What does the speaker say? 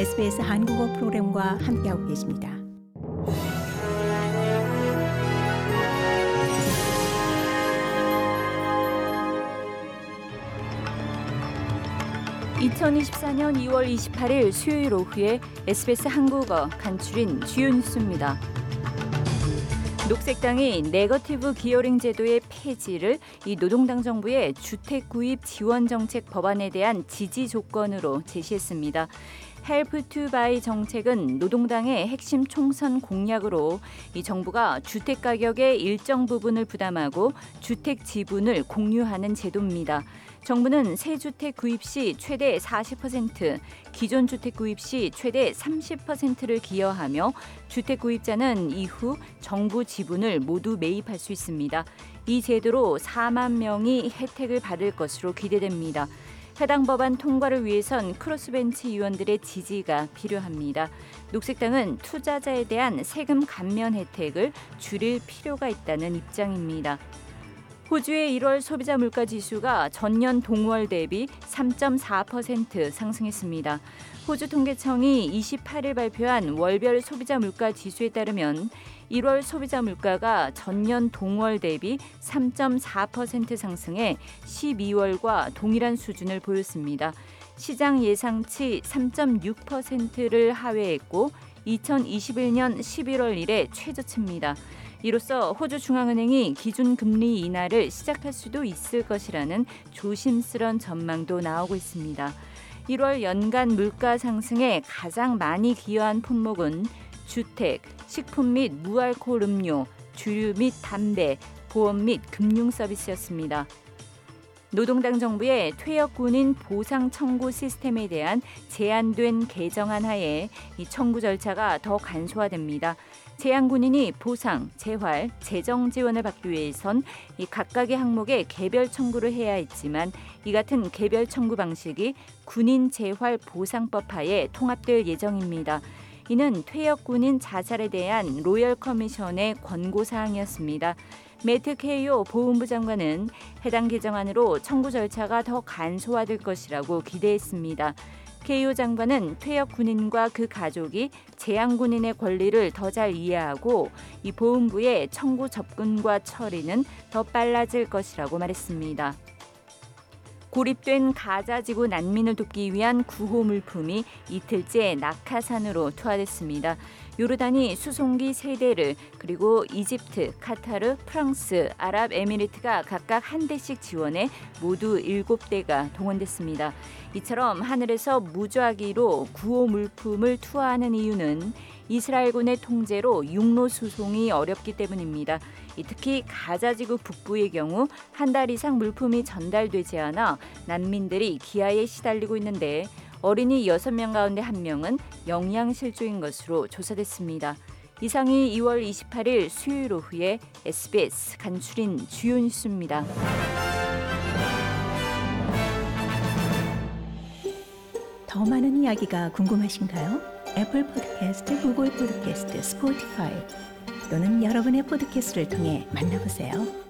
SBS 한국어 프로그램과 함께하고 계십니다. (2024년 2월 28일) 수요일 오후에 SBS 한국어 간추린 주요 뉴스입니다. 녹색당이 네거티브 기어링 제도의 폐지를 이 노동당 정부의 주택 구입 지원 정책 법안에 대한 지지 조건으로 제시했습니다. Help to Buy 정책은 노동당의 핵심 총선 공약으로 이 정부가 주택 가격의 일정 부분을 부담하고 주택 지분을 공유하는 제도입니다. 정부는 새 주택 구입 시 최대 40%, 기존 주택 구입 시 최대 30%를 기여하며 주택 구입자는 이후 정부 지분을 모두 매입할 수 있습니다. 이 제도로 4만 명이 혜택을 받을 것으로 기대됩니다. 해당 법안 통과를 위해선 크로스벤치 의원들의 지지가 필요합니다. 녹색당은 투자자에 대한 세금 감면 혜택을 줄일 필요가 있다는 입장입니다. 호주의 1월 소비자 물가 지수가 전년 동월 대비 3.4% 상승했습니다. 호주 통계청이 28일 발표한 월별 소비자 물가 지수에 따르면 1월 소비자 물가가 전년 동월 대비 3.4% 상승해 12월과 동일한 수준을 보였습니다. 시장 예상치 3.6%를 하회했고 2021년 11월 이래 최저치입니다. 이로써 호주 중앙은행이 기준 금리 인하를 시작할 수도 있을 것이라는 조심스런 전망도 나오고 있습니다. 1월 연간 물가 상승에 가장 많이 기여한 품목은 주택, 식품 및 무알코올 음료, 주류 및 담배, 보험 및 금융 서비스였습니다. 노동당 정부의 퇴역 군인 보상 청구 시스템에 대한 제한된 개정안 하에 이 청구 절차가 더 간소화됩니다. 제한 군인이 보상, 재활, 재정 지원을 받기 위해선 이 각각의 항목에 개별 청구를 해야 했지만 이 같은 개별 청구 방식이 군인 재활 보상법 하에 통합될 예정입니다. 이는 퇴역 군인 자살에 대한 로열 커미션의 권고 사항이었습니다. 매트 케이오 보훈부 장관은 해당 개정안으로 청구 절차가 더 간소화될 것이라고 기대했습니다. 케이오 장관은 퇴역 군인과 그 가족이 재향 군인의 권리를 더 잘 이해하고 이 보훈부의 청구 접근과 처리는 더 빨라질 것이라고 말했습니다. 고립된 가자 지구 난민을 돕기 위한 구호 물품이 이틀째 낙하산으로 투하됐습니다. 요르단이 수송기 세대를 그리고 이집트, 카타르, 프랑스, 아랍에미리트가 각각 한 대씩 지원해 모두 일곱 대가 동원됐습니다. 이처럼 하늘에서 무주하기로 구호 물품을 투하하는 이유는 이스라엘군의 통제로 육로 수송이 어렵기 때문입니다. 특히 가자지구 북부의 경우 한 달 이상 물품이 전달되지 않아 난민들이 기아에 시달리고 있는데 어린이 6명 가운데 1명은 영양실조인 것으로 조사됐습니다. 이상이 2월 28일 수요일 오후에 SBS 간추린 주요 뉴스입니다. 더 많은 이야기가 궁금하신가요? 애플 포드캐스트, 구글 포드캐스트, 스포티파이 또는 여러분의 포드캐스트를 통해 만나보세요.